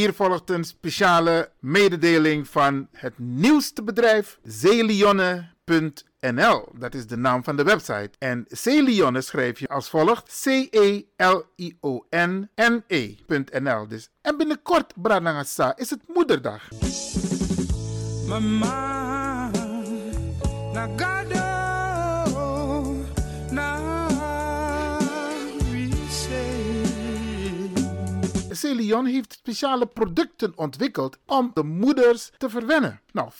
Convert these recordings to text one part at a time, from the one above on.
Hier volgt een speciale mededeling van het nieuwste bedrijf Zeelionne.nl. Dat is de naam van de website. En Zeelionne schrijf je als volgt: C-E-L-I-O-N-N-E.nl. Dus, en binnenkort, Branagasa, is het moederdag. Mama, Celion heeft speciale producten ontwikkeld om de moeders te verwennen. Nou,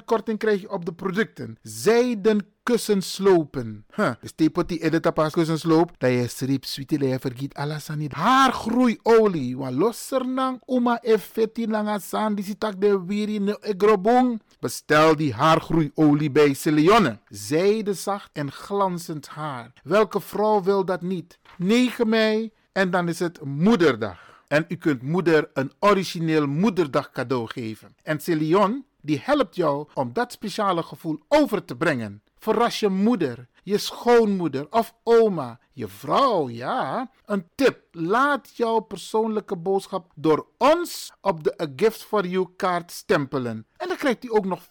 15% korting krijg je op de producten. Zijden kussenslopen. Huh. Dus tepo die edita pas kussensloop. Dat je strip sweetie je vergiet alasani. Haargroeiolie. Wa losser nang uma effetti langa san. Die sitak de wiri ne egrobong. Bestel die haargroeiolie bij Celeonne. Zijde zacht en glanzend haar. Welke vrouw wil dat niet? 9 mei en dan is het moederdag. En u kunt moeder een origineel moederdag cadeau geven. En Celion die helpt jou om dat speciale gevoel over te brengen. Verras je moeder, je schoonmoeder of oma, je vrouw, ja. Een tip, laat jouw persoonlijke boodschap door ons op de A Gift for You kaart stempelen. En dan krijgt u ook nog 15%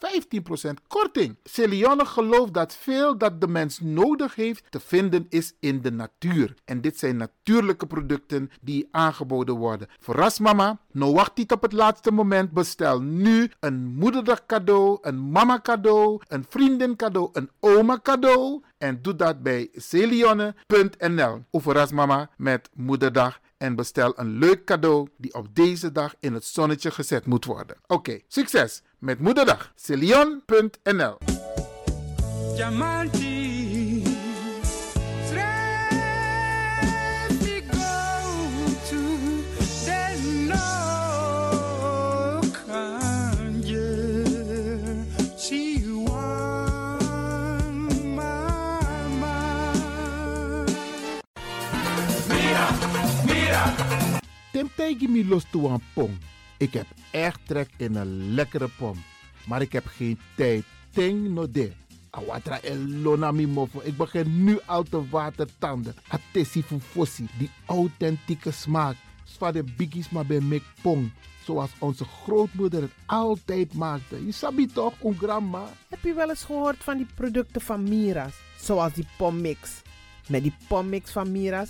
korting. Celione gelooft dat veel dat de mens nodig heeft te vinden is in de natuur. En dit zijn natuurlijke producten die aangeboden worden. Verras mama, nou wacht niet op het laatste moment. Bestel nu een moederdag cadeau, een mama cadeau, een vriendin cadeau, een oma cadeau. En doe dat bij celionne.nl. Of mama met moederdag en bestel een leuk cadeau die op deze dag in het zonnetje gezet moet worden. Oké, succes met moederdag. celion.nl Tem me los toe een pom. Ik heb echt trek in een lekkere pom. Maar ik heb geen tijd. Ting no de. Awatra elona mi mofo. Ik begin nu al te watertanden. Atesi fossi. Die authentieke smaak. Zwa de biggies maar bij mek pong. Zoals onze grootmoeder het altijd maakte. Je sabi toch, een grandma? Heb je wel eens gehoord van die producten van Mira's? Zoals die pommix. Met die pommix van Mira's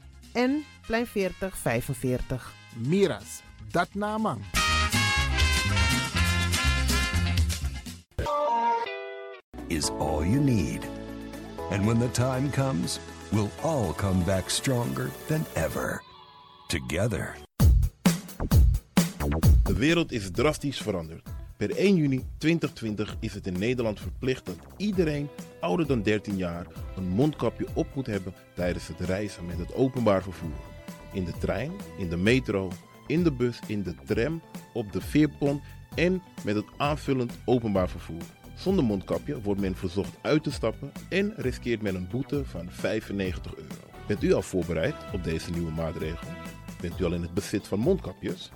en Plein 4045. Miras, dat naman. is all you need. And when the time comes, we'll all come back stronger than ever. Together. De wereld is drastisch veranderd. Per 1 juni 2020 is het in Nederland verplicht dat iedereen ouder dan 13 jaar een mondkapje op moet hebben tijdens het reizen met het openbaar vervoer. In de trein, in de metro, in de bus, in de tram, op de veerpont en met het aanvullend openbaar vervoer. Zonder mondkapje wordt men verzocht uit te stappen en riskeert men een boete van 95 euro. Bent u al voorbereid op deze nieuwe maatregel? Bent u al in het bezit van mondkapjes?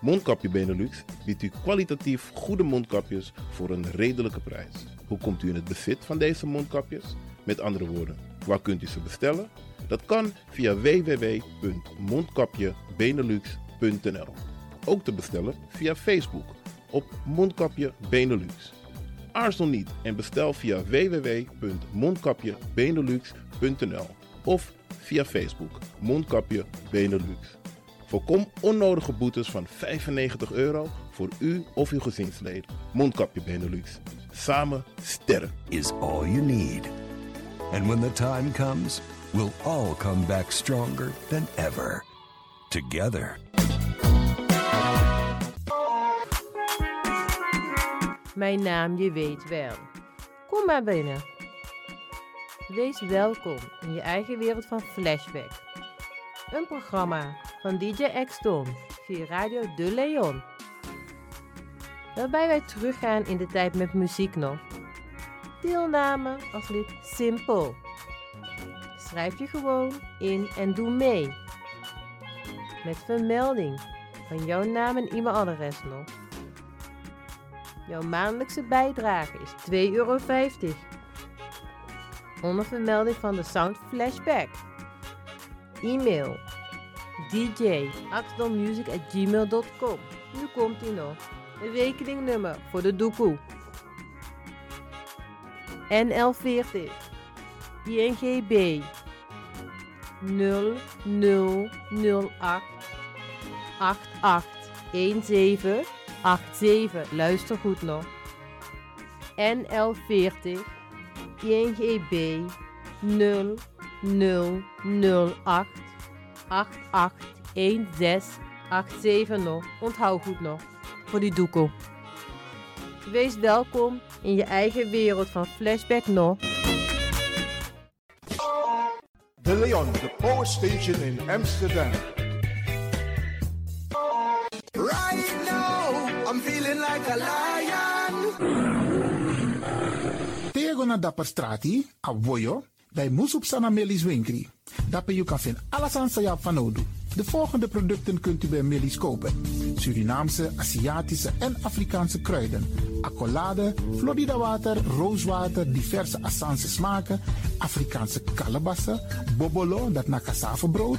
Mondkapje Benelux biedt u kwalitatief goede mondkapjes voor een redelijke prijs. Hoe komt u in het bezit van deze mondkapjes? Met andere woorden, waar kunt u ze bestellen? Dat kan via www.mondkapjebenelux.nl. Ook te bestellen via Facebook op Mondkapje Benelux. Aarzel niet en bestel via www.mondkapjebenelux.nl of via Facebook Mondkapje Benelux. Voorkom onnodige boetes van 95 euro voor u of uw gezinsleden. Mondkapje Benelux. Samen sterren. is all you need. And when the time comes, we'll all come back stronger than ever. Together. Mijn naam je weet wel. Kom maar binnen. Wees welkom in je eigen wereld van Flashback. Een programma van DJ X-Ton via Radio De Leon. Waarbij wij teruggaan in de tijd met muziek nog. Deelname als lid simpel. Schrijf je gewoon in en doe mee. Met vermelding van jouw naam en e-mailadres nog. Jouw maandelijkse bijdrage is 2,50 euro. Onder vermelding van de Sound Flashback. E-mail dj.axelmusic.gmail.com Nu komt ie nog. Een rekeningnummer voor de doekoe. NL40 INGB 0008 881787. Luister goed nog. NL40 INGB 0008 881687 nog. Onthoud goed nog. Voor die doekoe. Wees welkom in je eigen wereld van Flashback nog. De Leon, the power station in Amsterdam. Right now, I'm feeling like a lion. Tego na dapper strati, a bij Moesop Sana Melis. Dapper you kan vinden alles aan van. De volgende producten kunt u bij Melis kopen. Surinaamse, Aziatische en Afrikaanse kruiden. Accolade, Florida water, rooswater, diverse Assange smaken. Afrikaanse kalebassen, bobolo, dat na cassavebrood.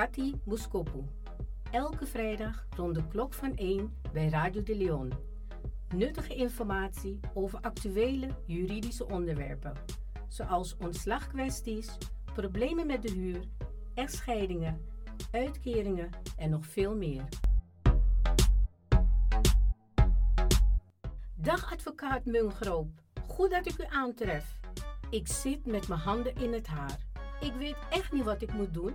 Advocati Muskopu. Elke vrijdag rond de klok van 1 bij Radio de Leon. Nuttige informatie over actuele juridische onderwerpen, zoals ontslagkwesties, problemen met de huur, echtscheidingen, uitkeringen en nog veel meer. Dag advocaat Mungroop, goed dat ik u aantref. Ik zit met mijn handen in het haar. Ik weet echt niet wat ik moet doen.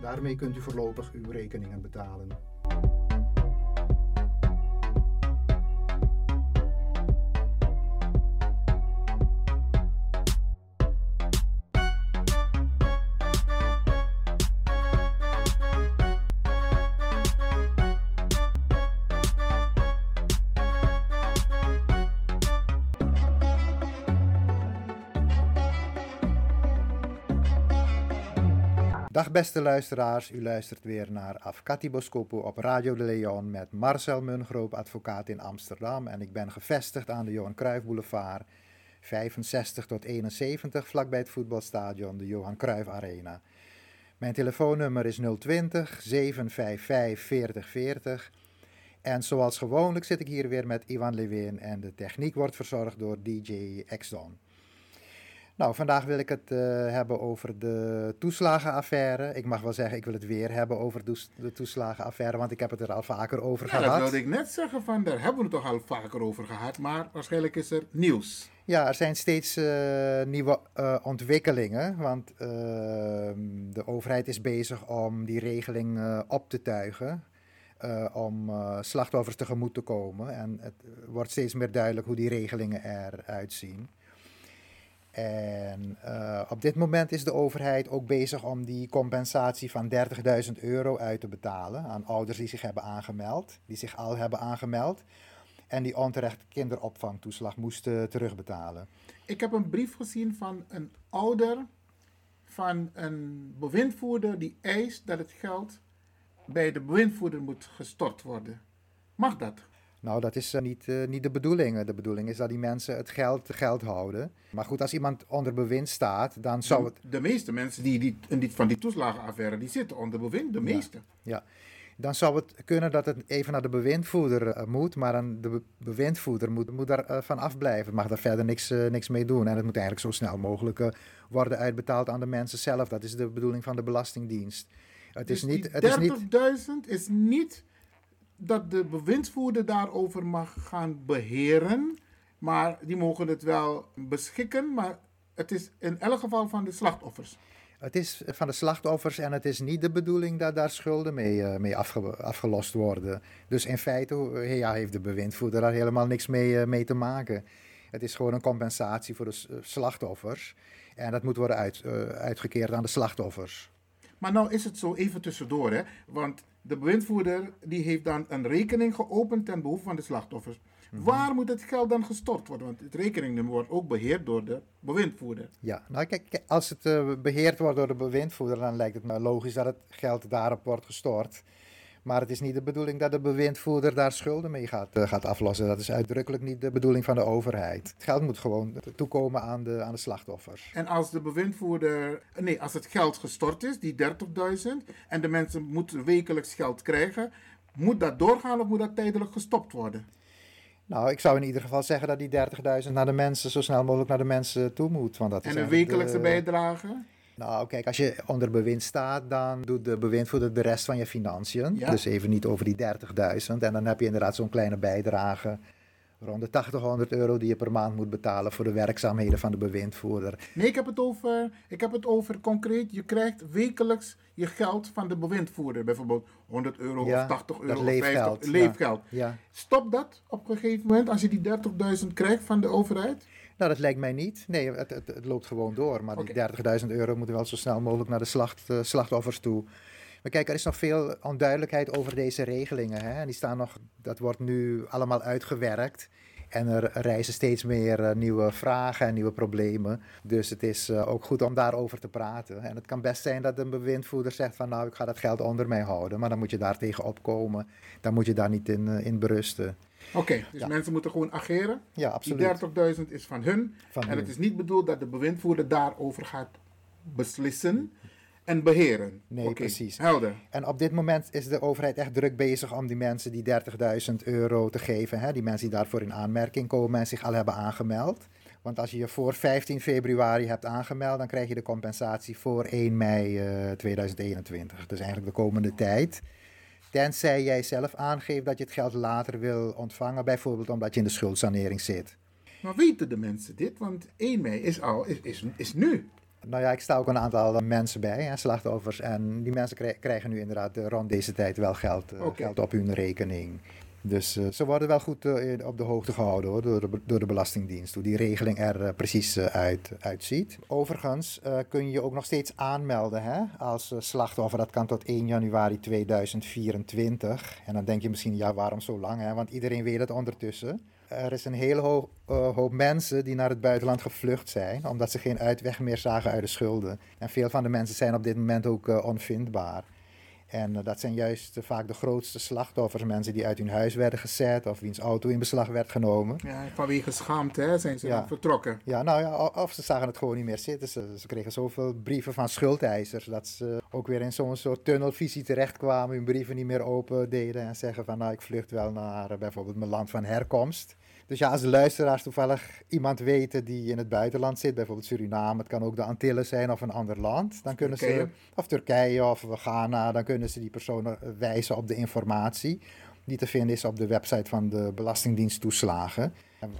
Daarmee kunt u voorlopig uw rekeningen betalen. Dag beste luisteraars, u luistert weer naar Afkati Boskopo op Radio de Leon met Marcel Mungroop, advocaat in Amsterdam. En ik ben gevestigd aan de Johan Cruijff Boulevard, 65 tot 71, vlakbij het voetbalstadion, de Johan Cruijff Arena. Mijn telefoonnummer is 020 755 4040. En zoals gewoonlijk zit ik hier weer met Ivan Lewin en de techniek wordt verzorgd door DJ Exdon. Nou, vandaag wil ik het uh, hebben over de toeslagenaffaire. Ik mag wel zeggen, ik wil het weer hebben over de toeslagenaffaire, want ik heb het er al vaker over ja, gehad. Dat wilde ik net zeggen, van daar hebben we het toch al vaker over gehad, maar waarschijnlijk is er nieuws. Ja, er zijn steeds uh, nieuwe uh, ontwikkelingen, want ehm, de overheid is bezig om die regeling op te tuigen. om slachtoffers tegemoet te komen. En het wordt steeds meer duidelijk hoe die regelingen eruit zien. En uh, op dit moment is de overheid ook bezig om die compensatie van 30.000 euro uit te betalen aan ouders die zich hebben aangemeld, die zich al hebben aangemeld en die onterecht kinderopvangtoeslag moesten terugbetalen. Ik heb een brief gezien van een ouder van een bewindvoerder die eist dat het geld bij de bewindvoerder moet gestort worden. Mag dat? Nou, dat is uh, niet, uh, niet de bedoeling. De bedoeling is dat die mensen het geld, geld houden. Maar goed, als iemand onder bewind staat, dan zou het... De, de meeste mensen die, die, die, van die toeslagenaffaire, die zitten onder bewind, de meeste. Ja, ja. Dan zou het kunnen dat het even naar de bewindvoerder uh, moet, maar dan de be bewindvoerder moet, moet daar van afblijven. Mag daar verder niks, niks mee doen. En het moet eigenlijk zo snel mogelijk worden uitbetaald aan de mensen zelf. Dat is de bedoeling van de Belastingdienst. Het dus is niet... 30.000 is, is niet dat de bewindsvoerder daarover mag gaan beheren. Maar die mogen het wel beschikken, maar het is in elk geval van de slachtoffers. Het is van de slachtoffers en het is niet de bedoeling dat daar schulden mee, uh, mee afge, afgelost worden. Dus in feite ja, heeft de bewindvoerder daar helemaal niks mee, uh, mee te maken. Het is gewoon een compensatie voor de slachtoffers. En dat moet worden uit, uh, uitgekeerd aan de slachtoffers. Maar nou is het zo even tussendoor, hè? want de bewindvoerder die heeft dan een rekening geopend ten behoeve van de slachtoffers. Mm-hmm. Waar moet het geld dan gestort worden? Want het rekeningnummer wordt ook beheerd door de bewindvoerder. Ja, nou kijk, als het uh, beheerd wordt door de bewindvoerder, dan lijkt het me logisch dat het geld daarop wordt gestort. Maar het is niet de bedoeling dat de bewindvoerder daar schulden mee gaat, uh, gaat aflossen. Dat is uitdrukkelijk niet de bedoeling van de overheid. Het geld moet gewoon toekomen aan de, aan de slachtoffers. En als de bewindvoerder, nee, als het geld gestort is, die 30.000, en de mensen moeten wekelijks geld krijgen, moet dat doorgaan of moet dat tijdelijk gestopt worden? Nou, ik zou in ieder geval zeggen dat die 30.000 naar de mensen, zo snel mogelijk naar de mensen toe moet. Want dat en een wekelijkse de, bijdrage? Nou, kijk, als je onder bewind staat, dan doet de bewindvoerder de rest van je financiën. Ja. Dus even niet over die 30.000. En dan heb je inderdaad zo'n kleine bijdrage. Rond de 800 euro die je per maand moet betalen voor de werkzaamheden van de bewindvoerder. Nee, ik heb het over, ik heb het over concreet. Je krijgt wekelijks je geld van de bewindvoerder. Bijvoorbeeld 100 euro ja, of 80 euro of leefgeld. 50 leefgeld. Ja, ja. Stop dat op een gegeven moment als je die 30.000 krijgt van de overheid? Nou, dat lijkt mij niet. Nee, het, het, het loopt gewoon door. Maar okay. die 30.000 euro moeten wel zo snel mogelijk naar de slacht, uh, slachtoffers toe. Maar kijk, er is nog veel onduidelijkheid over deze regelingen. Hè? En die staan nog, dat wordt nu allemaal uitgewerkt. En er reizen steeds meer uh, nieuwe vragen en nieuwe problemen. Dus het is uh, ook goed om daarover te praten. En het kan best zijn dat een bewindvoerder zegt van nou, ik ga dat geld onder mij houden. Maar dan moet je daar tegen opkomen. Dan moet je daar niet in, in berusten. Oké, okay, dus ja. mensen moeten gewoon ageren. Ja, absoluut. Die 30.000 is van hun. Van en hun. het is niet bedoeld dat de bewindvoerder daarover gaat beslissen en beheren. Nee, okay, precies. Helder. En op dit moment is de overheid echt druk bezig om die mensen die 30.000 euro te geven. Hè? Die mensen die daarvoor in aanmerking komen en zich al hebben aangemeld. Want als je je voor 15 februari hebt aangemeld, dan krijg je de compensatie voor 1 mei uh, 2021. Dus eigenlijk de komende tijd. Tenzij jij zelf aangeeft dat je het geld later wil ontvangen, bijvoorbeeld omdat je in de schuldsanering zit. Maar weten de mensen dit? Want 1 mei is al, is, is, is nu. Nou ja, ik sta ook een aantal mensen bij, hè, slachtoffers. En die mensen krijgen nu inderdaad rond deze tijd wel geld, okay. geld op hun rekening. Dus uh, ze worden wel goed uh, op de hoogte gehouden hoor, door, de, door de Belastingdienst, hoe die regeling er precies uit, uitziet. Overigens kun je ook nog steeds aanmelden hè, als slachtoffer. Dat kan tot 1 januari 2024. En dan denk je misschien, ja waarom zo lang? Hè? Want iedereen weet het ondertussen. er is een hele hoop, hoop mensen die naar het buitenland gevlucht zijn, omdat ze geen uitweg meer zagen uit de schulden. En veel van de mensen zijn op dit moment ook onvindbaar. En uh, dat zijn juist vaak de grootste slachtoffers, mensen die uit hun huis werden gezet of wiens auto in beslag werd genomen. Ja, vanwege schaamte hè, zijn ze ja. vertrokken. Ja, nou ja, of ze zagen het gewoon niet meer zitten. Ze, ze kregen zoveel brieven van schuldeisers dat ze ook weer in zo'n soort tunnelvisie terechtkwamen, hun brieven niet meer open deden en zeggen van nou ik vlucht wel naar bijvoorbeeld mijn land van herkomst. Dus ja, als de luisteraars toevallig iemand weten die in het buitenland zit, bijvoorbeeld Suriname, het kan ook de Antillen zijn of een ander land, dan kunnen Turkije. ze, of Turkije of Ghana, dan kunnen ze die personen wijzen op de informatie die te vinden is op de website van de Belastingdienst toeslagen.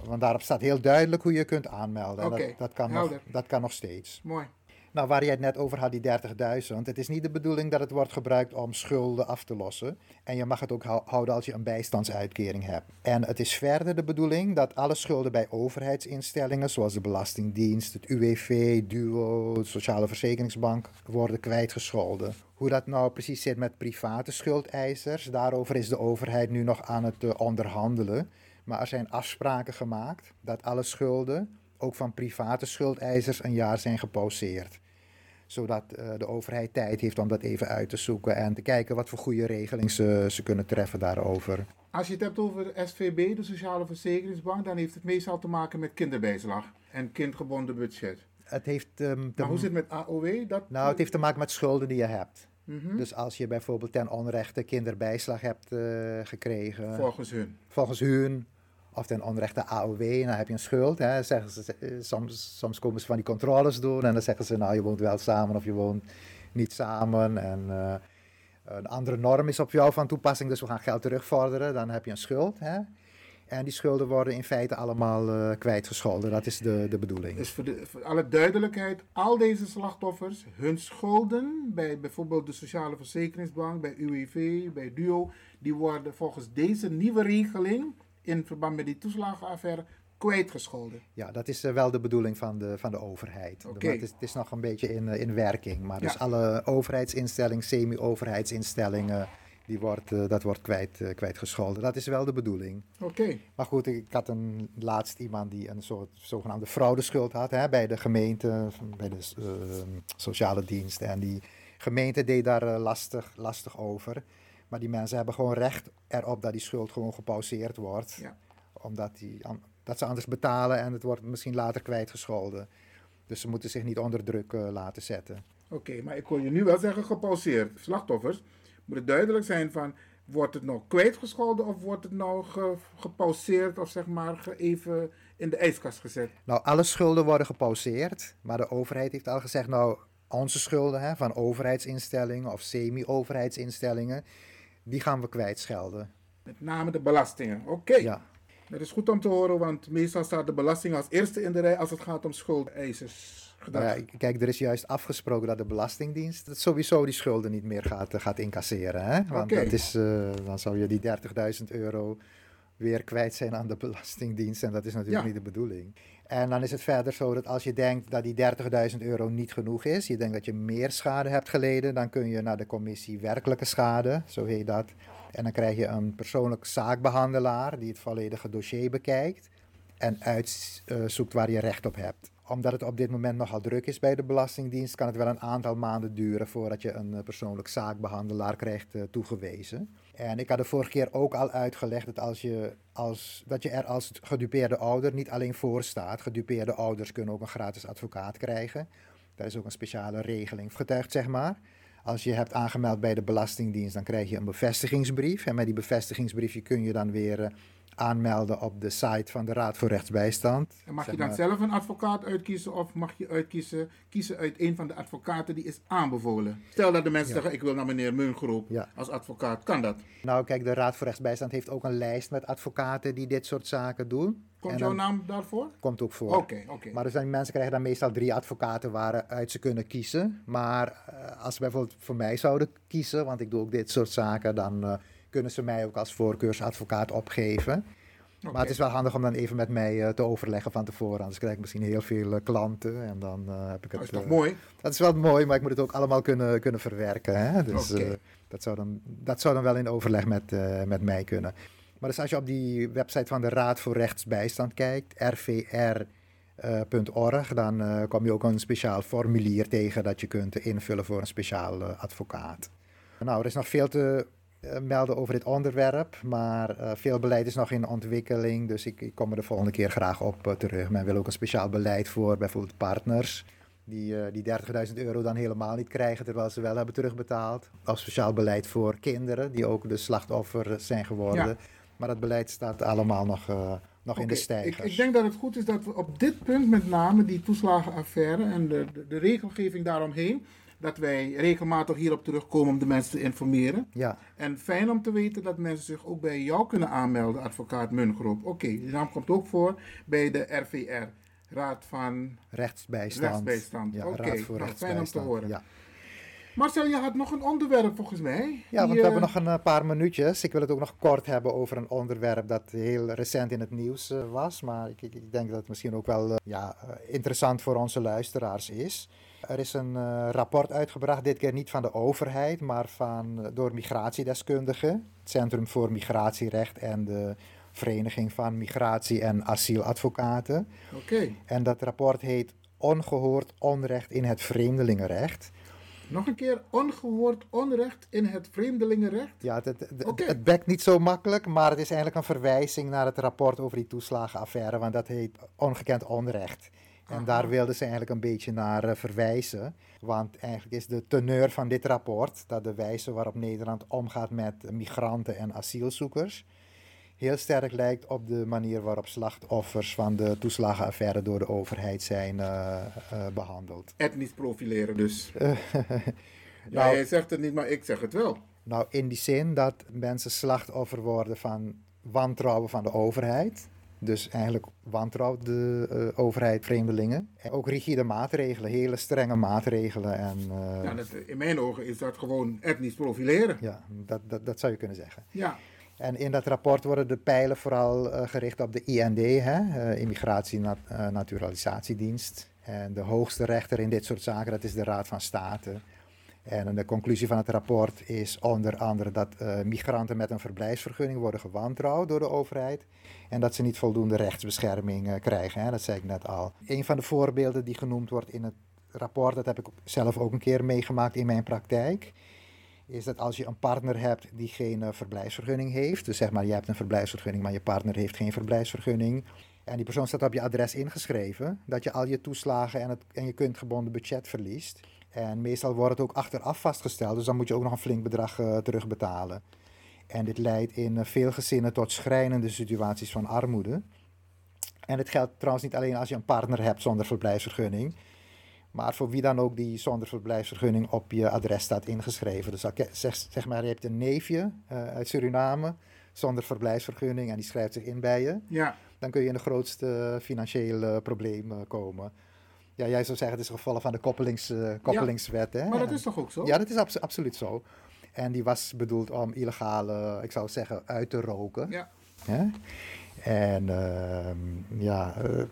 Want daarop staat heel duidelijk hoe je kunt aanmelden. Okay. Dat, dat, kan nog, dat kan nog steeds. Mooi. Nou, waar jij het net over had, die 30.000. Het is niet de bedoeling dat het wordt gebruikt om schulden af te lossen. En je mag het ook houden als je een bijstandsuitkering hebt. En het is verder de bedoeling dat alle schulden bij overheidsinstellingen, zoals de Belastingdienst, het UWV, DUO, de Sociale Verzekeringsbank, worden kwijtgescholden. Hoe dat nou precies zit met private schuldeisers, daarover is de overheid nu nog aan het uh, onderhandelen. Maar er zijn afspraken gemaakt dat alle schulden, ook van private schuldeisers, een jaar zijn gepauzeerd zodat uh, de overheid tijd heeft om dat even uit te zoeken en te kijken wat voor goede regelingen ze, ze kunnen treffen daarover. Als je het hebt over SVB, de Sociale Verzekeringsbank, dan heeft het meestal te maken met kinderbijslag en kindgebonden budget. Het heeft, um, maar hoe zit het met AOW? Dat... Nou, het heeft te maken met schulden die je hebt. Mm -hmm. Dus als je bijvoorbeeld ten onrechte kinderbijslag hebt uh, gekregen. Volgens hun. Volgens hun. Of ten onrechte AOW, dan heb je een schuld. Hè. Zeggen ze, soms, soms komen ze van die controles doen en dan zeggen ze, nou je woont wel samen of je woont niet samen. En uh, een andere norm is op jou van toepassing, dus we gaan geld terugvorderen. Dan heb je een schuld. Hè. En die schulden worden in feite allemaal uh, kwijtgescholden. Dat is de, de bedoeling. Dus voor, de, voor alle duidelijkheid, al deze slachtoffers, hun schulden bij bijvoorbeeld de Sociale Verzekeringsbank, bij UWV, bij DUO, die worden volgens deze nieuwe regeling in verband met die toeslagenaffaire kwijtgescholden. Ja, dat is uh, wel de bedoeling van de, van de overheid. Okay. Het, is, het is nog een beetje in, uh, in werking. Maar dus ja. alle overheidsinstellingen, semi-overheidsinstellingen, die wordt, uh, dat wordt kwijt, kwijtgescholden. Dat is wel de bedoeling. Oké. Okay. Maar goed, ik had een laatst iemand die een soort zogenaamde fraudeschuld had hè, bij de gemeente, bij de sociale dienst. En die gemeente deed daar lastig, lastig over. Maar die mensen hebben gewoon recht erop dat die schuld gewoon gepauzeerd wordt. Ja. Omdat die, dat ze anders betalen en het wordt misschien later kwijtgescholden. Dus ze moeten zich niet onder druk uh, laten zetten. Oké, okay, maar ik hoor je nu wel zeggen gepauzeerd. Slachtoffers, moet het duidelijk zijn van... Wordt het nou kwijtgescholden of wordt het nou ge, gepauzeerd of zeg maar even in de ijskast gezet? Nou, alle schulden worden gepauzeerd. Maar de overheid heeft al gezegd, nou, onze schulden hè, van overheidsinstellingen of semi-overheidsinstellingen die gaan we kwijtschelden. Met name de belastingen, oké. Okay. Ja. Dat is goed om te horen, want meestal staat de belasting als eerste in de rij als het gaat om schuldeisers. Nou ja, kijk, er is juist afgesproken dat de Belastingdienst sowieso die schulden niet meer gaat, gaat incasseren. Hè? Want okay. dat is, uh, dan zou je die 30.000 euro weer kwijt zijn aan de Belastingdienst en dat is natuurlijk ja. niet de bedoeling. En dan is het verder zo dat als je denkt dat die 30.000 euro niet genoeg is, je denkt dat je meer schade hebt geleden, dan kun je naar de commissie werkelijke schade, zo heet dat. En dan krijg je een persoonlijk zaakbehandelaar die het volledige dossier bekijkt en uitzoekt waar je recht op hebt. Omdat het op dit moment nogal druk is bij de Belastingdienst, kan het wel een aantal maanden duren voordat je een persoonlijk zaakbehandelaar krijgt toegewezen. En ik had de vorige keer ook al uitgelegd dat, als je, als, dat je er als gedupeerde ouder niet alleen voor staat. Gedupeerde ouders kunnen ook een gratis advocaat krijgen. Daar is ook een speciale regeling getuigd, zeg maar. Als je hebt aangemeld bij de Belastingdienst, dan krijg je een bevestigingsbrief. En met die bevestigingsbriefje kun je dan weer uh, aanmelden op de site van de Raad voor Rechtsbijstand. En mag je dan maar. zelf een advocaat uitkiezen of mag je uitkiezen, kiezen uit een van de advocaten die is aanbevolen? Stel dat de mensen ja. zeggen, ik wil naar meneer Mungroep ja. als advocaat. Kan dat? Nou kijk, de Raad voor Rechtsbijstand heeft ook een lijst met advocaten die dit soort zaken doen. Komt jouw naam daarvoor? Komt ook voor. Oké, okay, oké. Okay. Maar dus mensen krijgen dan meestal drie advocaten waaruit ze kunnen kiezen. Maar uh, als ze bijvoorbeeld voor mij zouden kiezen, want ik doe ook dit soort zaken, dan uh, kunnen ze mij ook als voorkeursadvocaat opgeven. Okay. Maar het is wel handig om dan even met mij uh, te overleggen van tevoren. Anders krijg ik misschien heel veel klanten en dan heb ik het... Dat is toch mooi? Dat is wel mooi, maar ik moet het ook allemaal kunnen, kunnen verwerken. Hè? Dus dat, zou dan, dat zou dan wel in overleg met, met mij kunnen. Maar dus als je op die website van de Raad voor Rechtsbijstand kijkt, rvr.org, dan kom je ook een speciaal formulier tegen dat je kunt invullen voor een speciaal advocaat. Nou, er is nog veel te melden over dit onderwerp, maar veel beleid is nog in ontwikkeling, dus ik, ik kom er de volgende keer graag op terug. Men wil ook een speciaal beleid voor bijvoorbeeld partners die, uh, die 30.000 euro dan helemaal niet krijgen terwijl ze wel hebben terugbetaald. Of speciaal beleid voor kinderen die ook de slachtoffer zijn geworden. Ja. Maar dat beleid staat allemaal nog, nog okay, in de stijgers. Ik, ik, denk dat het goed is dat we op dit punt met name die toeslagenaffaire en de, de, de regelgeving daaromheen dat wij regelmatig hierop terugkomen om de mensen te informeren. Ja. En fijn om te weten dat mensen zich ook bij jou kunnen aanmelden, advocaat Mungroep. Oké, okay, die naam komt ook voor bij de RVR. Raad van Rechtsbijstand. Rechtsbijstand. Ja, Oké, fijn om te horen. Ja. Marcel, je had nog een onderwerp volgens mij. Ja, want we hebben nog een uh, paar minuutjes. Ik wil het ook nog kort hebben over een onderwerp dat heel recent in het nieuws uh, was. Maar ik, ik, denk dat het misschien ook wel uh, ja, interessant voor onze luisteraars is. Er is een rapport uitgebracht, dit keer niet van de overheid, maar van, door migratiedeskundigen. Het Centrum voor Migratierecht en de Vereniging van Migratie- en Asieladvocaten. Oké. En dat rapport heet Ongehoord onrecht in het vreemdelingenrecht. Nog een keer, ongehoord onrecht in het vreemdelingenrecht? Ja, het, het, okay. het, bekt niet zo makkelijk, maar het is eigenlijk een verwijzing naar het rapport over die toeslagenaffaire, want dat heet ongekend onrecht. En Aha. daar wilden ze eigenlijk een beetje naar uh, verwijzen. Want eigenlijk is de teneur van dit rapport dat de wijze waarop Nederland omgaat met migranten en asielzoekers heel sterk lijkt op de manier waarop slachtoffers van de toeslagenaffaire door de overheid zijn uh, uh, behandeld. Etnisch profileren dus. ja, nou, jij zegt het niet, maar ik zeg het wel. Nou, in die zin dat mensen slachtoffer worden van wantrouwen van de overheid. Dus eigenlijk wantrouwt de uh, overheid vreemdelingen. En ook rigide maatregelen, hele strenge maatregelen. En, uh, ja, dat, in mijn ogen is dat gewoon etnisch profileren. Ja, dat, dat, dat zou je kunnen zeggen. Ja. En in dat rapport worden de pijlen vooral uh, gericht op de IND, hè, Immigratie- en Naturalisatiedienst. En de hoogste rechter in dit soort zaken, dat is de Raad van State. En de conclusie van het rapport is onder andere dat migranten met een verblijfsvergunning worden gewantrouwd door de overheid. En dat ze niet voldoende rechtsbescherming krijgen, hè, dat zei ik net al. Een van de voorbeelden die genoemd wordt in het rapport, dat heb ik zelf ook een keer meegemaakt in mijn praktijk is dat als je een partner hebt die geen uh, verblijfsvergunning heeft, dus zeg maar je hebt een verblijfsvergunning, maar je partner heeft geen verblijfsvergunning, en die persoon staat op je adres ingeschreven, dat je al je toeslagen en, het, en je kuntgebonden budget verliest. En meestal wordt het ook achteraf vastgesteld, dus dan moet je ook nog een flink bedrag uh, terugbetalen. En dit leidt in uh, veel gezinnen tot schrijnende situaties van armoede. En het geldt trouwens niet alleen als je een partner hebt zonder verblijfsvergunning. Maar voor wie dan ook die zonder verblijfsvergunning op je adres staat ingeschreven. Dus zeg, zeg maar, je hebt een neefje uh, uit Suriname zonder verblijfsvergunning en die schrijft zich in bij je. Ja. Dan kun je in de grootste financiële problemen komen. Ja, jij zou zeggen het is een gevolg van de koppelings, uh, koppelingswet. Ja, hè? Maar dat is toch ook zo? Ja, dat is abso absoluut zo. En die was bedoeld om illegale, ik zou zeggen, uit te roken. Ja. Hè? En uh, ja, uh,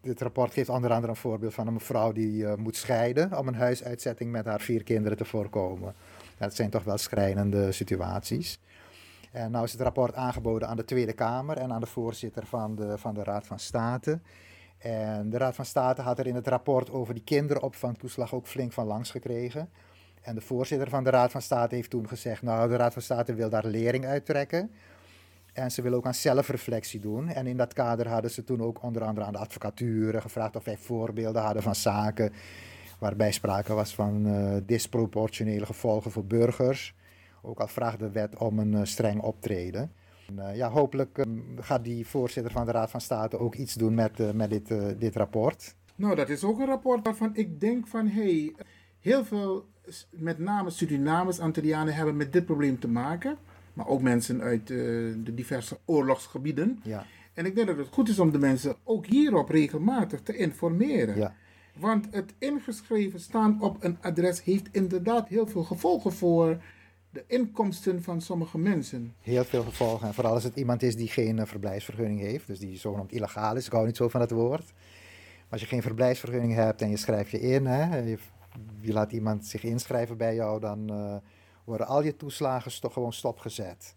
dit rapport geeft onder andere een voorbeeld van een mevrouw die uh, moet scheiden om een huisuitzetting met haar vier kinderen te voorkomen. Dat zijn toch wel schrijnende situaties. En nou is het rapport aangeboden aan de Tweede Kamer en aan de voorzitter van de, van de Raad van State. En de Raad van State had er in het rapport over die kinderopvangtoeslag ook flink van langs gekregen. En de voorzitter van de Raad van State heeft toen gezegd, nou de Raad van State wil daar lering uittrekken. En ze willen ook aan zelfreflectie doen. En in dat kader hadden ze toen ook onder andere aan de advocatuur gevraagd of wij voorbeelden hadden van zaken waarbij sprake was van uh, disproportionele gevolgen voor burgers. Ook al vraagt de wet om een uh, streng optreden. En, uh, ja, hopelijk gaat die voorzitter van de Raad van State ook iets doen met, met dit, dit rapport. Nou, dat is ook een rapport waarvan ik denk van hé, hey, heel veel, met name Surinamers, Antillianen hebben met dit probleem te maken maar ook mensen uit uh, de diverse oorlogsgebieden. Ja. En ik denk dat het goed is om de mensen ook hierop regelmatig te informeren. Ja. Want het ingeschreven staan op een adres heeft inderdaad heel veel gevolgen voor de inkomsten van sommige mensen. Heel veel gevolgen. En vooral als het iemand is die geen uh, verblijfsvergunning heeft, dus die zogenaamd illegaal is. Ik hou niet zo van het woord. Als je geen verblijfsvergunning hebt en je schrijft je in, hè, je, je laat iemand zich inschrijven bij jou, dan. Uh, worden al je toeslagen toch gewoon stopgezet.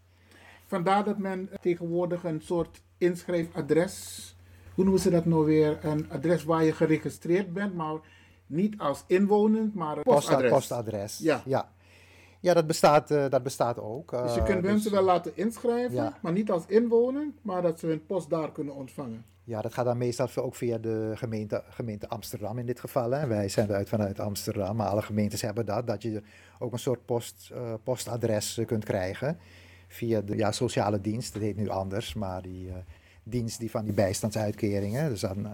Vandaar dat men tegenwoordig een soort inschrijfadres, hoe noemen ze dat nou weer? Een adres waar je geregistreerd bent, maar niet als inwonend, maar een postadres. postadres. Ja. ja. Ja, dat bestaat, uh, dat bestaat ook. Uh, dus je kunt mensen wel laten inschrijven, ja. maar niet als inwonend, maar dat ze hun post daar kunnen ontvangen. Ja, dat gaat dan meestal ook via de gemeente, gemeente Amsterdam in dit geval. Hè. Wij zijn uit vanuit Amsterdam, maar alle gemeentes hebben dat. Dat je ook een soort post, uh, postadres kunt krijgen via de ja, sociale dienst. Dat heet nu anders, maar die dienst die van die bijstandsuitkeringen. Dus dan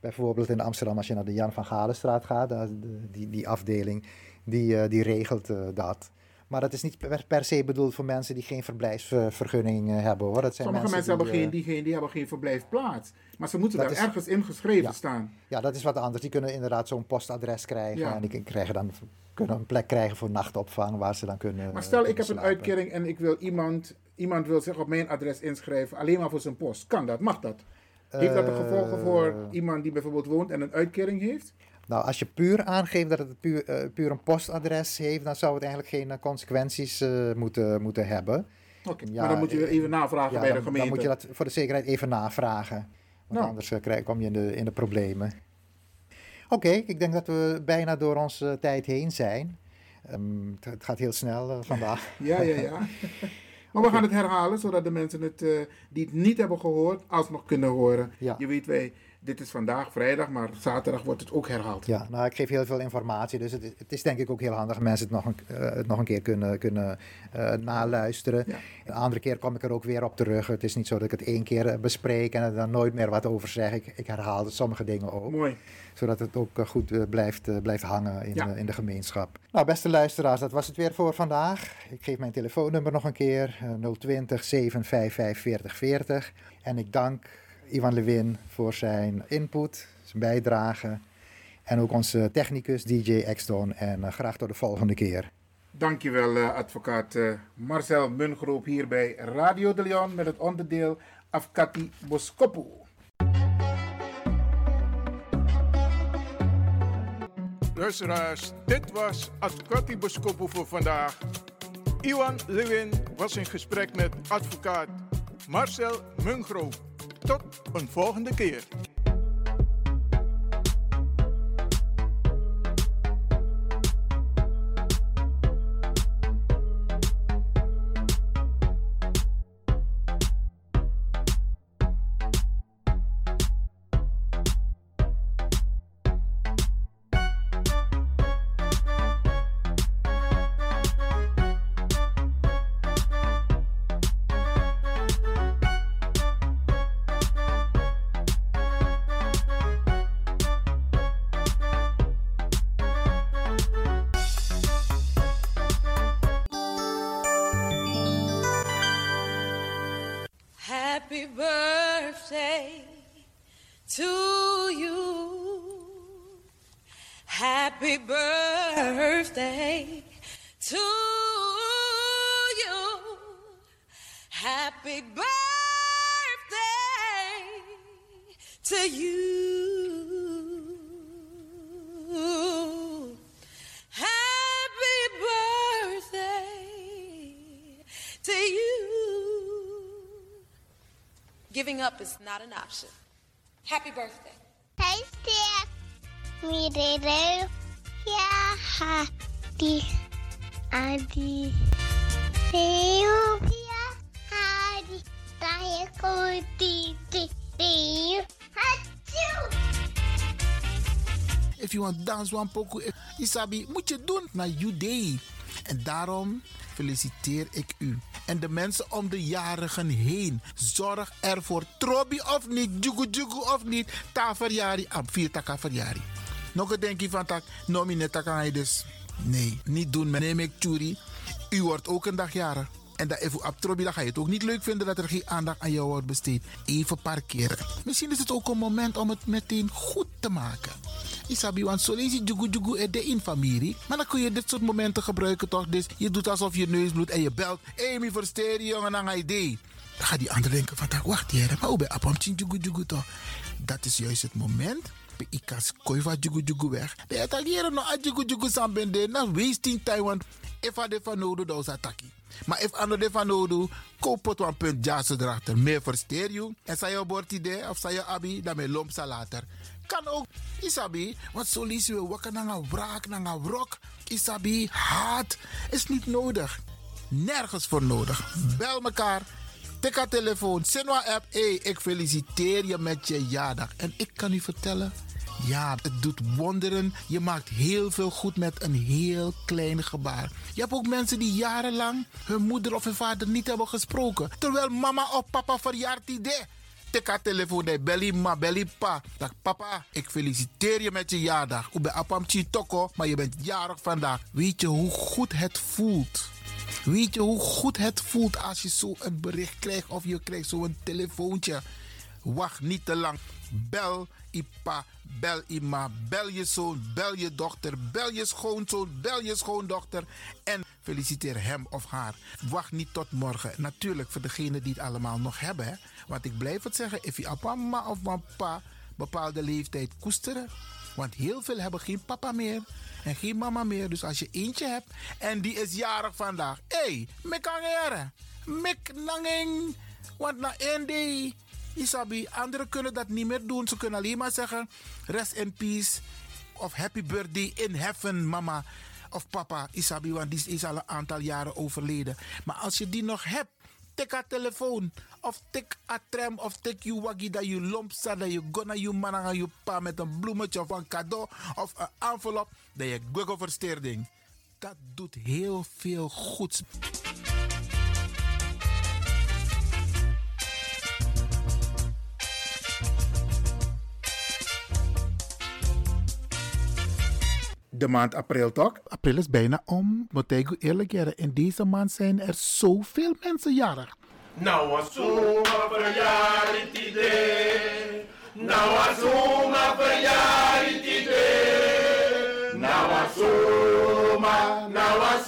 bijvoorbeeld in Amsterdam, als je naar de Jan van Galenstraat gaat, die, die afdeling, die, die regelt dat. Maar dat is niet per, per, se bedoeld voor mensen die geen verblijfsvergunning uh, hebben hoor. Dat zijn Sommige mensen, hebben, geen, die, geen, die hebben geen verblijfplaats. Maar ze moeten daar is, ergens ingeschreven ja, staan. Ja, dat is wat anders. Die kunnen inderdaad zo'n postadres krijgen. Ja. En die krijgen dan, kunnen een plek krijgen voor nachtopvang waar ze dan kunnen. Maar stel, ik heb een uitkering en ik wil iemand, iemand wil zich op mijn adres inschrijven, alleen maar voor zijn post. Kan dat? Mag dat? Heeft dat de gevolgen voor iemand die bijvoorbeeld woont en een uitkering heeft? Nou, als je puur aangeeft dat het puur, uh, puur een postadres heeft, dan zou het eigenlijk geen uh, consequenties uh, moeten, moeten hebben. Oké, okay, ja, maar dan moet je even navragen ja, bij dan, de gemeente. Dan moet je dat voor de zekerheid even navragen. Want nou. anders krijg, kom je in de, in de problemen. Oké, okay, ik denk dat we bijna door onze tijd heen zijn. Um, het gaat heel snel vandaag. ja, ja, ja. Maar we gaan het herhalen, zodat de mensen het, die het niet hebben gehoord, alsnog kunnen horen. Ja. Je weet, wij dit is vandaag vrijdag, maar zaterdag wordt het ook herhaald. Ja, nou ik geef heel veel informatie, dus het is, het is denk ik ook heel handig mensen het nog een, uh, het nog een keer kunnen, kunnen uh, naluisteren. Ja. Een andere keer kom ik er ook weer op terug. Het is niet zo dat ik het één keer bespreek en er dan nooit meer wat over zeg. Ik, ik herhaal sommige dingen ook. Mooi. Zodat het ook goed blijft, blijft hangen in, ja. in de gemeenschap. Nou, beste luisteraars, dat was het weer voor vandaag. Ik geef mijn telefoonnummer nog een keer: 020 755 4040. En ik dank Ivan Lewin voor zijn input, zijn bijdrage. En ook onze technicus DJ Exton. En uh, graag tot de volgende keer. Dankjewel, uh, advocaat uh, Marcel Mungroop hier bij Radio de Leon met het onderdeel Afkati Boskopu. Luisteraars, dit was Afkati Boskopu voor vandaag. Iwan Lewin was in gesprek met advocaat Marcel Mungroop. Tot een volgende keer. birthday to you. Happy birthday to you. Happy birthday to you. Giving up is not an option. Happy birthday. Hey, Steph. Me, Dado. Yeah. Adi. Yeah, Hadi. Daya Koti. Deo. Hachu. If you want dance one poco, Isabi, moet je doen naar you day. En daarom feliciteer ik u. En de mensen om de jarigen heen. Zorg ervoor. Trobi of niet, jugu jugu of niet. Ta verjari, am vier taka verjari. Nog een denkje van tak, nomine taka dus. Nee, niet doen. Neem ik churi. U wordt ook een dag jarig. En dat even op Trobi, dan ga je het ook niet leuk vinden dat er geen aandacht aan jou wordt besteed. Even parkeren. Misschien is het ook een moment om het meteen goed te maken. Isabi, want zo lees je jugu jugu de in familie. Maar dan kun je dit soort momenten gebruiken toch? Dus je doet alsof je neus bloedt en je belt. Mi versteer jongen, dan ga je idee. Dan gaat die ander denken van, wacht hier, maar hoe ben je toch? Dat is juist het moment. Ik kan kooi van jugu jugu weg. De Italiëren nog jugu jugu sambende. Na wasting time, want if I de van nodig, dan is Maar if ando de van nodu, koop een punt jazz erachter. Meer voor stereo. En zij je idee of zij je abi, dan met lomp later. Kan ook, isabi, want zo lees we wakker naar een wraak, naar een wrok. Isabi, haat, is niet nodig. Nergens voor nodig. Bel mekaar. Tik haar telefoon. Sinwa app. Ik feliciteer je met je jaardag. En ik kan u vertellen. Ja, het doet wonderen. Je maakt heel veel goed met een heel klein gebaar. Je hebt ook mensen die jarenlang hun moeder of hun vader niet hebben gesproken. Terwijl mama of papa verjaart idee. Tik haar telefoon, nee, belly ma, belly pa. Dag papa, ik feliciteer je met je jaardag. Ik ben apam toko, maar je bent jarig vandaag. Weet je hoe goed het voelt? Weet je hoe goed het voelt als je zo een bericht krijgt of je krijgt zo'n telefoontje? Wacht niet te lang. Bel Ipa, bel Ima, bel je zoon, bel je dochter, bel je schoonzoon, bel je schoondochter en feliciteer hem of haar. Wacht niet tot morgen. Natuurlijk voor degenen die het allemaal nog hebben. Want ik blijf het zeggen, if je mama of papa bepaalde leeftijd koesteren. Want heel veel hebben geen papa meer en geen mama meer. Dus als je eentje hebt en die is jarig vandaag. Hé, hey, mekangere, mek nanging. Want na één day Isabi, anderen kunnen dat niet meer doen. Ze kunnen alleen maar zeggen: rest in peace. Of happy birthday in heaven, mama of papa. Isabi, want die is al een aantal jaren overleden. Maar als je die nog hebt, tik haar telefoon. Of tik a tram. Of tik je waggie dat je lomp staat. Dat je gonna je man aan je pa met een bloemetje of een cadeau. Of een envelop. Dat je google versteerding. Dat doet heel veel goeds. De maand april toch? April is bijna om. Moet ik eerlijk zeggen, in deze maand zijn er zoveel mensen jarig. Nou was zomaar verjaardag idee. Nou was zomaar verjaardag idee. Nou was zomaar, nou was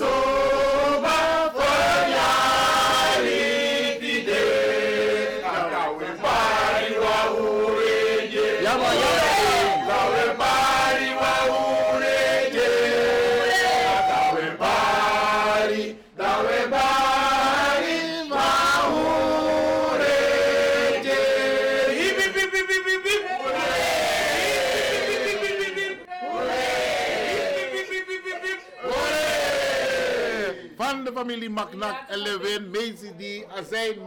familie Magnak en Lewin, Macy D, Azijn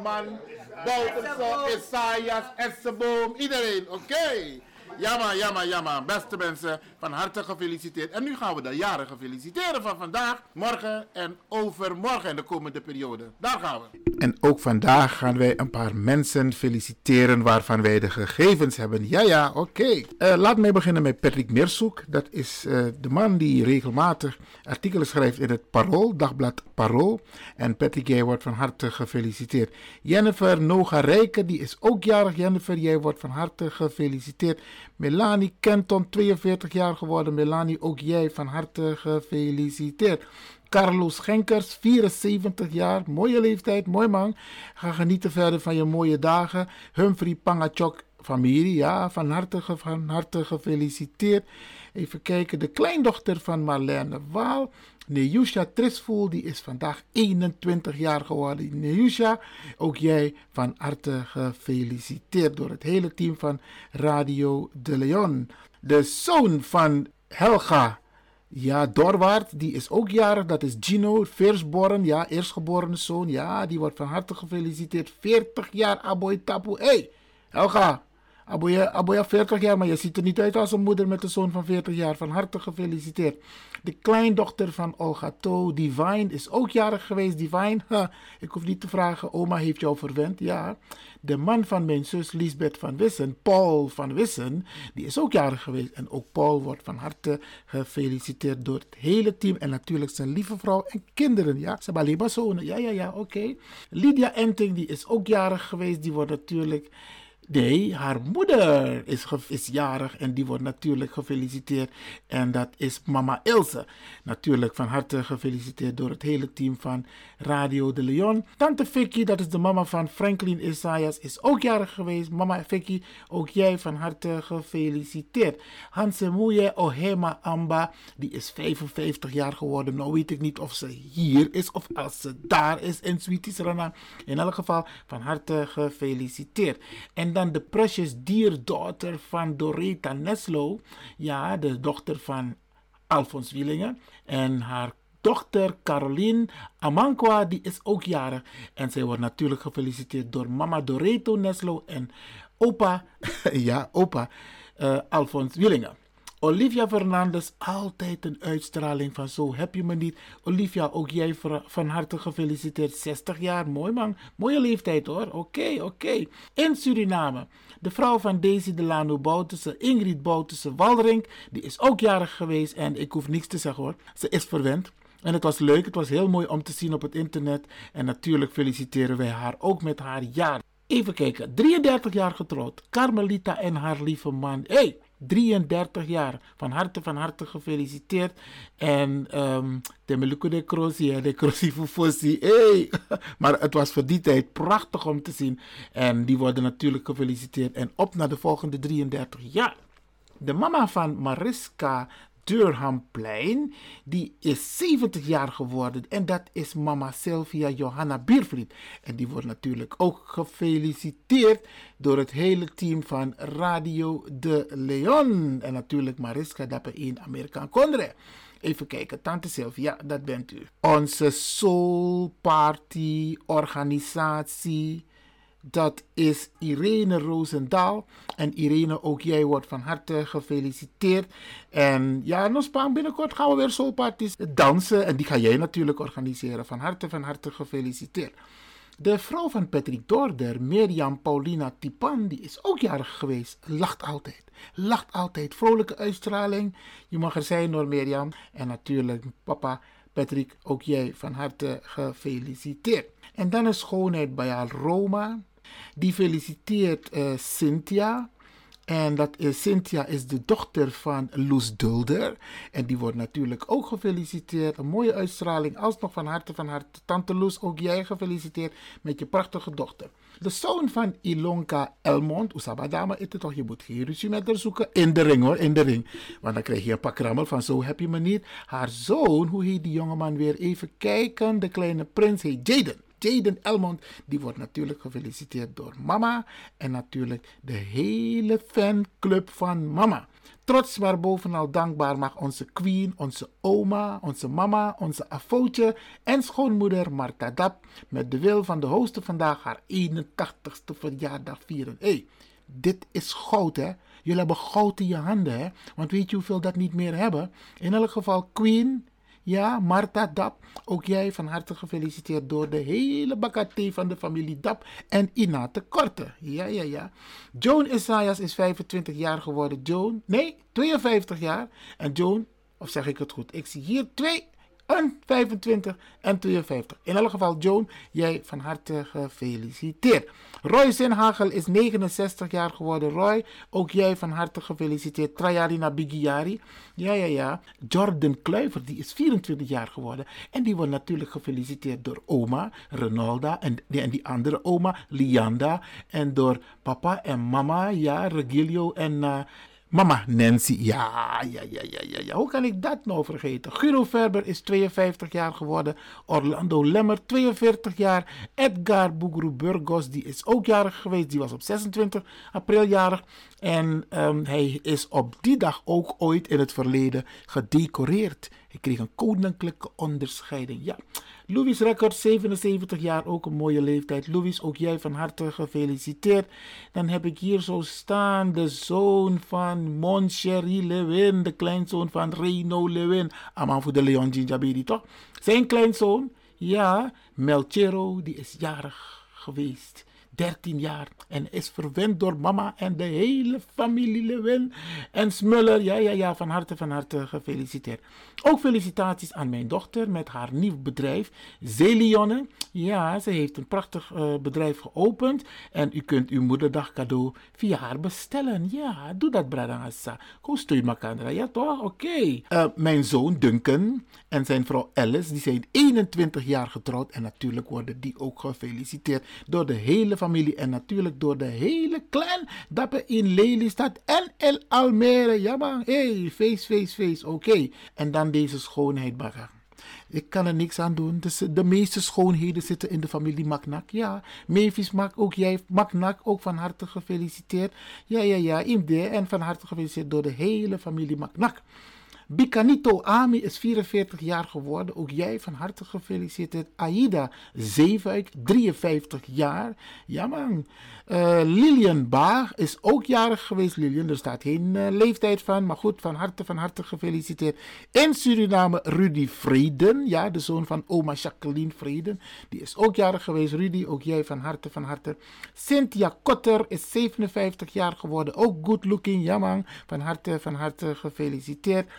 Bouterso, Esaias, Esseboom, iedereen, oké? Jammer, jammer, jammer. Beste mensen, van harte gefeliciteerd. En nu gaan we de jarigen feliciteren van vandaag, morgen en overmorgen in de komende periode. Daar gaan we. En ook vandaag gaan wij een paar mensen feliciteren waarvan wij de gegevens hebben. Ja, ja, oké. Eh, laat mij beginnen met Patrick Meersoek. Dat is eh, de man die regelmatig artikelen schrijft in het Parool, dagblad Parool. En Patrick, jij wordt van harte gefeliciteerd. Jennifer Noga Rijken, die is ook jarig. Jennifer, jij wordt van harte gefeliciteerd. Melanie Kenton, 42 jaar geworden. Melanie, ook jij van harte gefeliciteerd. Carlos Schenkers, 74 jaar. Mooie leeftijd, mooi man. Ga genieten verder van je mooie dagen. Humphrey Pangachok, familie, ja, van harte, van harte gefeliciteerd. Even kijken, de kleindochter van Marlene Waal. Neusha Trisvoel, die is vandaag 21 jaar geworden. Neusha, ook jij van harte gefeliciteerd door het hele team van Radio de Leon. De zoon van Helga, ja, Dorwaard, die is ook jarig. Dat is Gino, firstborn, ja, eerstgeboren zoon. Ja, die wordt van harte gefeliciteerd. 40 jaar, Aboy Tapu. Hey, Helga, Aboya, Aboya 40 jaar, maar je ziet er niet uit als een moeder met een zoon van 40 jaar. Van harte gefeliciteerd. De kleindochter van Olga To, Divine, is ook jarig geweest. Divine, ik hoef niet te vragen, oma heeft jou verwend. Ja, de man van mijn zus Lisbeth van Wissen, Paul van Wissen, die is ook jarig geweest. En ook Paul wordt van harte gefeliciteerd door het hele team. En natuurlijk zijn lieve vrouw en kinderen. Ja, ze hebben alleen maar zonen. Ja, ja, ja, oké. Lydia Enting, die is ook jarig geweest. Die wordt natuurlijk Nee, haar moeder is, is jarig en die wordt natuurlijk gefeliciteerd. En dat is mama Ilse. Natuurlijk van harte gefeliciteerd door het hele team van Radio de Leon. Tante Vicky, dat is de mama van Franklin Isaias, is ook jarig geweest. Mama Vicky, ook jij van harte gefeliciteerd. Hansemoye Ohema Amba, die is 55 jaar geworden. Nou weet ik niet of ze hier is of als ze daar is in Sweetie In elk geval van harte gefeliciteerd. En dan de precious dear daughter van Doreta Neslo. Ja, de dochter van Alfons Wielingen. En haar dochter Caroline Amankwa, die is ook jarig. En zij wordt natuurlijk gefeliciteerd door mama Doreto Neslo en opa, ja, opa eh, Alfons Wielingen. Olivia Fernandes, altijd een uitstraling van zo heb je me niet. Olivia, ook jij van harte gefeliciteerd. 60 jaar, mooi man. Mooie leeftijd hoor. Oké, oké. In Suriname, de vrouw van Daisy Delano Boutussen, Ingrid Boutussen Walrink, die is ook jarig geweest. En ik hoef niks te zeggen hoor. Ze is verwend. En het was leuk, het was heel mooi om te zien op het internet. En natuurlijk feliciteren wij haar ook met haar jaar. Even kijken, 33 jaar getrouwd. Carmelita en haar lieve man. hey, 33 jaar. Van harte, van harte gefeliciteerd. En um, de Meluku de Krosi, de Krosi Fufosi. Hey. Maar het was voor die tijd prachtig om te zien. En die worden natuurlijk gefeliciteerd. En op naar de volgende 33 jaar. De mama van Mariska Durhamplein, die is 70 jaar geworden. En dat is mama Sylvia Johanna Biervliet. En die wordt natuurlijk ook gefeliciteerd door het hele team van Radio de Leon. En natuurlijk Mariska Dapper in Amerikaan Kondre. Even kijken, Tante Sylvia, dat bent u. Onze Soul Party organisatie. Dat is Irene Roosendaal. En Irene, ook jij wordt van harte gefeliciteerd. En ja, nog spaan binnenkort gaan we weer soulparties dansen. En die ga jij natuurlijk organiseren. Van harte, van harte gefeliciteerd. De vrouw van Patrick Dorder, Mirjam Paulina Tipan, die is ook jarig geweest. Lacht altijd. Lacht altijd. Vrolijke uitstraling. Je mag er zijn hoor, Mirjam. En natuurlijk papa Patrick, ook jij van harte gefeliciteerd. En dan een schoonheid bij haar Roma. Die feliciteert uh, Cynthia. En dat is, Cynthia is de dochter van Loes Dulder. En die wordt natuurlijk ook gefeliciteerd. Een mooie uitstraling. Alsnog van harte van harte. Tante Loes, ook jij gefeliciteerd met je prachtige dochter. De zoon van Ilonka Elmond. Oesabadama, is het toch? Je moet geen ruzie met haar zoeken. In de ring hoor, in de ring. Want dan krijg je een pak rammel van zo heb je me niet. Haar zoon, hoe heet die jongeman weer? Even kijken. De kleine prins heet Jaden. Jaden Elmond, die wordt natuurlijk gefeliciteerd door mama en natuurlijk de hele fanclub van mama. Trots maar bovenal dankbaar mag onze queen, onze oma, onze mama, onze afootje en schoonmoeder Marta Dap met de wil van de hosten vandaag haar 81ste verjaardag vieren. Hey, dit is goud hè. Jullie hebben goud in je handen hè. Want weet je hoeveel dat niet meer hebben? In elk geval queen, ja, Marta Dap, ook jij van harte gefeliciteerd door de hele bakate van de familie Dap en Inate Korte. Ja, ja, ja. Joan Isaias is 25 jaar geworden. Joan, nee, 52 jaar. En Joan, of zeg ik het goed? Ik zie hier twee, een 25 en 52. In elk geval, Joan, jij van harte gefeliciteerd. Roy Zinhagel is 69 jaar geworden. Roy, ook jij van harte gefeliciteerd. Trajarina Bigiari. Ja, ja, ja. Jordan Kluiver, die is 24 jaar geworden. En die wordt natuurlijk gefeliciteerd door oma, Renalda. En, en die andere oma, Lianda. En door papa en mama, ja, Regilio en... Uh, Mama Nancy, ja, ja, ja, ja, ja. Hoe kan ik dat nou vergeten? Guido Verber is 52 jaar geworden. Orlando Lemmer, 42 jaar. Edgar Bugru Burgos, die is ook jarig geweest. Die was op 26 april jarig. En um, hij is op die dag ook ooit in het verleden gedecoreerd. Hij kreeg een koninklijke onderscheiding. Ja. Louis Record, 77 jaar, ook een mooie leeftijd. Louis, ook jij van harte gefeliciteerd. Dan heb ik hier zo staan de zoon van Moncherie Lewin, de kleinzoon van Reno Lewin. Aman voor de Leon Ginjabedi, toch? Zijn kleinzoon, ja, Melchero, die is jarig geweest. 13 jaar. En is verwend door mama en de hele familie Lewin en Smuller. Ja, ja, ja, van harte, van harte gefeliciteerd. Ook felicitaties aan mijn dochter met haar nieuw bedrijf, Zelionne. Ja, ze heeft een prachtig uh, bedrijf geopend. En u kunt uw moederdag cadeau via haar bestellen. Ja, doe dat, Bradangassa. Go steun elkaar. Ja, toch? Oké. Uh, mijn zoon Duncan en zijn vrouw Alice, die zijn 21 jaar getrouwd. En natuurlijk worden die ook gefeliciteerd door de hele familie. En natuurlijk door de hele clan. Dat in Lelystad en El Almere. Ja man, hey, feest, feest, feest. Oké. En dan deze schoonheid. Ik kan er niks aan doen. Dus de meeste schoonheden zitten in de familie Maknak. Ja, Mavis Mak, ook jij, Maknak, ook van harte gefeliciteerd. Ja, ja, ja, Imde. En van harte gefeliciteerd door de hele familie Maknak. Bikanito Ami is 44 jaar geworden. Ook jij van harte gefeliciteerd. Aida Zeefuik, 53 jaar. Ja man. Uh, Lilian Baag is ook jarig geweest. Lilian, er staat geen uh, leeftijd van. Maar goed, van harte, van harte gefeliciteerd. In Suriname Rudy Vreden. Ja, de zoon van oma Jacqueline Vreden. Die is ook jarig geweest. Rudy, ook jij van harte, van harte. Cynthia Kotter is 57 jaar geworden. Ook good looking. Ja man. Van harte, van harte gefeliciteerd.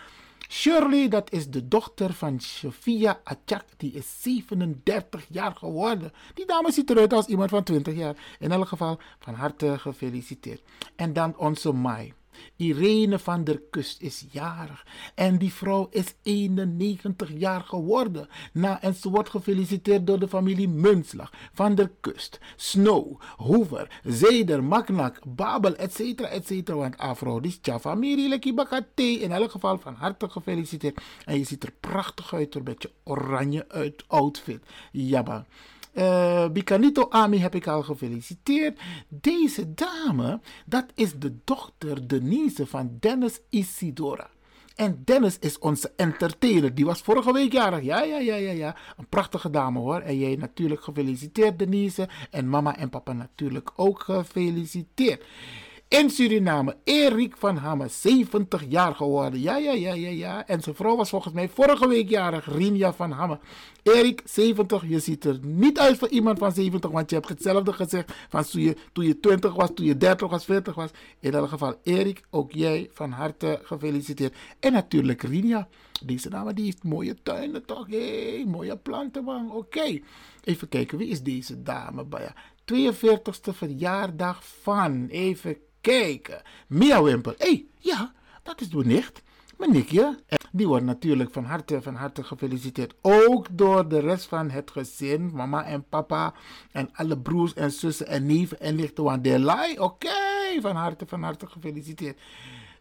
Shirley, dat is de dochter van Sophia Achak, die is 37 jaar geworden. Die dame ziet eruit als iemand van 20 jaar. In elk geval, van harte gefeliciteerd. En dan onze Mai. Irene van der Kust is jarig en die vrouw is 91 jaar geworden. Na, en ze wordt gefeliciteerd door de familie Munslag, van der Kust, Snow, Hoover, Zeder, Maknak, Babel, etc. etc. Want afro, die is familie, Lekki Bakate. In elk geval van harte gefeliciteerd. En je ziet er prachtig uit door met je oranje uit outfit. Jabba. Uh, Bicanito Ami heb ik al gefeliciteerd. Deze dame, dat is de dochter Denise van Dennis Isidora. En Dennis is onze entertainer. Die was vorige week jarig. Ja, ja, ja, ja, ja. Een prachtige dame hoor. En jij natuurlijk gefeliciteerd Denise. En mama en papa natuurlijk ook gefeliciteerd in Suriname. Erik van Hamme, 70 jaar geworden. Ja, ja, ja, ja, ja. En zijn vrouw was volgens mij vorige week jarig, Rinja van Hamme. Erik, 70, je ziet er niet uit voor iemand van 70, want je hebt hetzelfde gezegd van toen je, je 20 was, toen je 30 was, 40 was. In elk geval, Erik, ook jij van harte gefeliciteerd. En natuurlijk Rinja. Deze dame die heeft mooie tuinen toch? Hey, mooie planten, man. Oké. Even kijken, wie is deze dame? 42e verjaardag van. Even kijken. Mia Wimpel. Hé, hey, ja, dat is mijn nicht. Mijn nichtje. Die wordt natuurlijk van harte, van harte gefeliciteerd. Ook door de rest van het gezin. Mama en papa. En alle broers en zussen en neven en nichten. Want de Oké, van harte, van harte gefeliciteerd.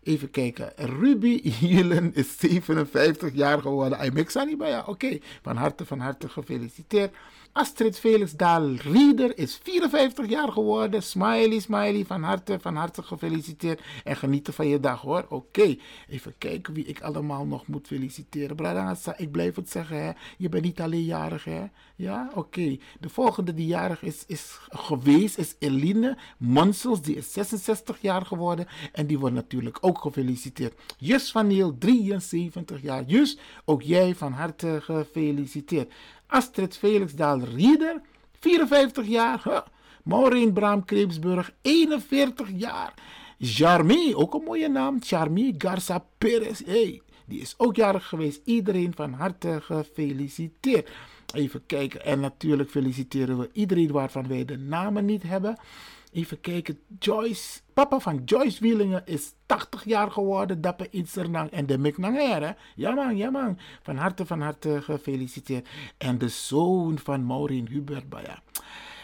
Even kijken. Ruby Hielen is 57 jaar geworden. Ik mix niet bij ja. Oké, van harte, van harte gefeliciteerd. Astrid Felix Daal Rieder is 54 jaar geworden. Smiley, smiley, van harte, van harte gefeliciteerd. En genieten van je dag hoor. Oké, even kijken wie ik allemaal nog moet feliciteren. Bradangasa, ik blijf het zeggen hè. Je bent niet alleen jarig hè. Ja, oké. De volgende die jarig is, is geweest is Eline Monsels. Die is 66 jaar geworden. En die wordt natuurlijk ook gefeliciteerd. Jus van Niel, 73 jaar. Jus, ook jij van harte gefeliciteerd. Astrid Felixdaal Rieder, 54 jaar. Maureen Braam Kreepsburg, 41 jaar. Jarmy, ook een mooie naam. Jarmy Garza Perez. Hey, die is ook jarig geweest. Iedereen van harte gefeliciteerd. Even kijken. En natuurlijk feliciteren we iedereen waarvan wij de namen niet hebben. Even kijken. Joyce. Papa van Joyce Wielingen is 80 jaar geworden. Dapper Insternang en de Miknanger. Ja man, ja man. Van harte, van harte gefeliciteerd. En de zoon van Maureen Hubert. Ja.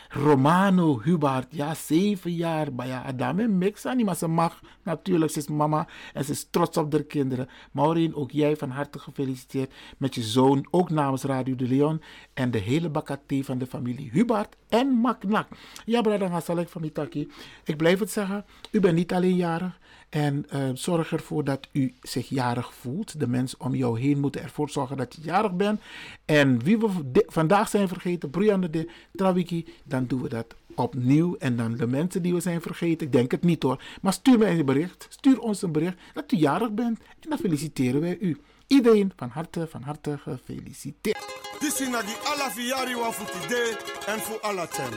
Romano Hubert, ja, zeven jaar. Maar ja, Adame mix aan maar ze mag natuurlijk. Ze is mama en ze is trots op haar kinderen. Maureen, ook jij van harte gefeliciteerd met je zoon, ook namens Radio de Leon en de hele bakate van de familie Hubert en Maknak. Ja, brada Hasalek van Mitaki. Ik blijf het zeggen, u bent niet alleen jarig. En uh, zorg ervoor dat u zich jarig voelt. De mensen om jou heen moeten ervoor zorgen dat je jarig bent. En wie we vandaag zijn vergeten, Brianne de Trawiki, dan doen we dat opnieuw. En dan de mensen die we zijn vergeten, ik denk het niet hoor. Maar stuur mij een bericht, stuur ons een bericht dat u jarig bent. En dan feliciteren wij u. Iedereen van harte, van harte gefeliciteerd. Dit is Nagi Alafiari voor vandaag en voor Alatem.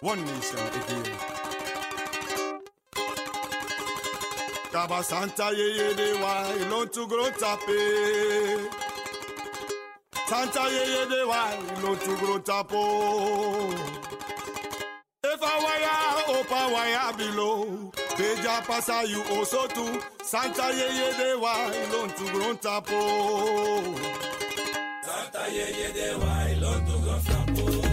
One nation, kaba santa yeye de wa ilontuguro tape santa yeye de wa ilontuguro tapo efa waya opa wire below peja pasa you also too santa yeye de wa ilontuguro tapo santa yeye de wa ilontuguro tapo.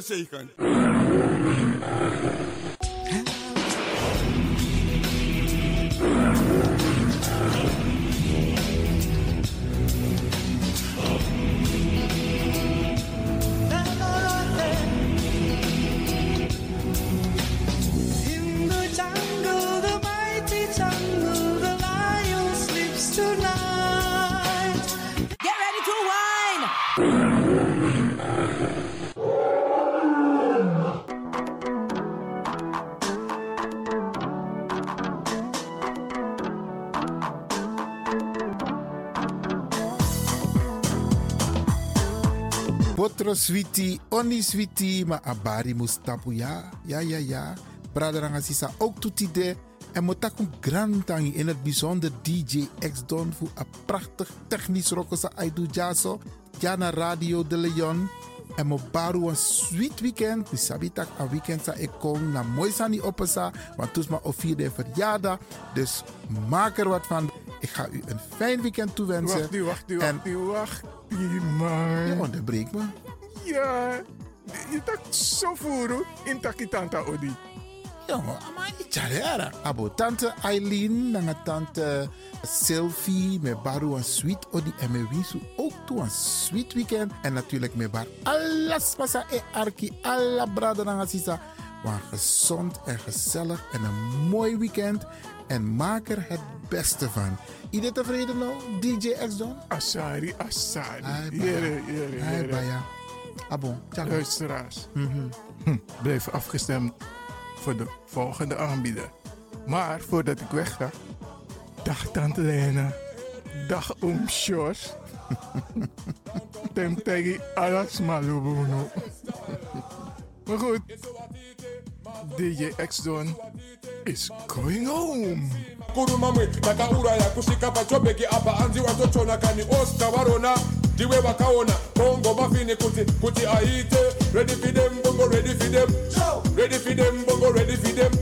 Zegen. In Potro sweetie, oni sweetie, maar abari mustapu ja. Ja, ja, ja. Braderanga sisa ook toetide. En motakum grantangi in het bijzonder DJ X Don voor een prachtig technisch rokosa aidu jaso. Jana Radio de Leon. En mo baru een sweet weekend. Mi sabi tak een weekend sa ik kom na mooi sani opesa. Want toes ma of vierde verjaardag. Dus maak er wat van. Ik ga u een fijn weekend toewensen. Wacht nu, wacht nu, En- wacht nu, wacht nu, man. Je onderbreekt me. Ja, je tak zo voeren in takitanta odi. Jongen, ama icharera. Abo tante Eileen, nanga tante Sylvie, me baru een sweet odi en me wisu ook toe een sweet weekend. En natuurlijk me bar alles pasa e arki, alla brada nanga sisa. Maar gezond en gezellig en een mooi weekend. En maak er het beste van. Iedereen tevreden nou, DJ X Don? Asari, Asari. Ai, Jere, baya. jere, Ai, jere. baya. Abo, tjaka. Luisteraars, Mhm. hm, blijf afgestemd voor de volgende aanbieder. Maar voordat ik wegga, dag Tante Lena, dag Oom Sjors. Tem tegi alas malubuno. Maar goed, DJ X-Don is going home. kusvika pachobheki apa kani varona ndiwe vakaona bongo mafini kuti kuti aite eh. ready for them bongo ready for them. Ready for them bongo ready for them